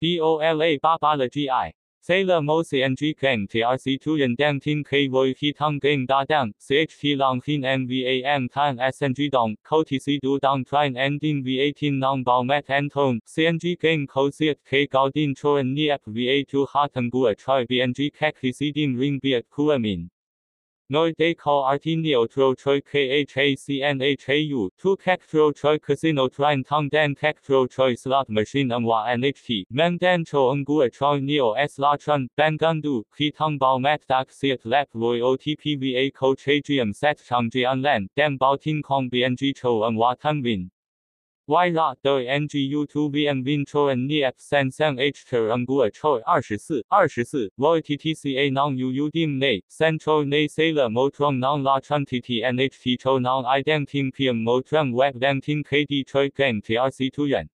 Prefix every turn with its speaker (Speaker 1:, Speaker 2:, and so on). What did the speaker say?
Speaker 1: DOLA Papa là thi ai. Thế là mô sĩ anh truy kênh thì ở sĩ thu nhân đang tin khi vui khi thông kênh đa đang, CH khi lòng khi em VAM than SN dong. Đồng, khâu thị sĩ đủ đồng train anh tin VA tin lòng bảo mẹt anh thông, sĩ anh truy kênh khâu siết khi cao tin cho anh nhiệp VA thu ha tang gua trời vì anh truy khách khi sĩ tin ring biệt khu min Noi decol artiniotroi khacnhau, tu cactroi casino train tong dan cactroi slot machine umwa nht, men dan cho ungua troi neo s la chun, du. Ki tong bao mat dak siat lap loi otpva co chagium sat an len dan bao tin kong bng cho umwa win. Vin. Y 拉的 NGU to VM Vin Cho and Niep San Sang H Ter Angua Choi 二十四二十四 Voy TTCA Non UU Dim Ne San Cho Ne Sailor Motrong Non La Chan TT NHT Cho Non I Dang Ting PM Motrong Web Dang Ting KD Choi Gang TRC 突远。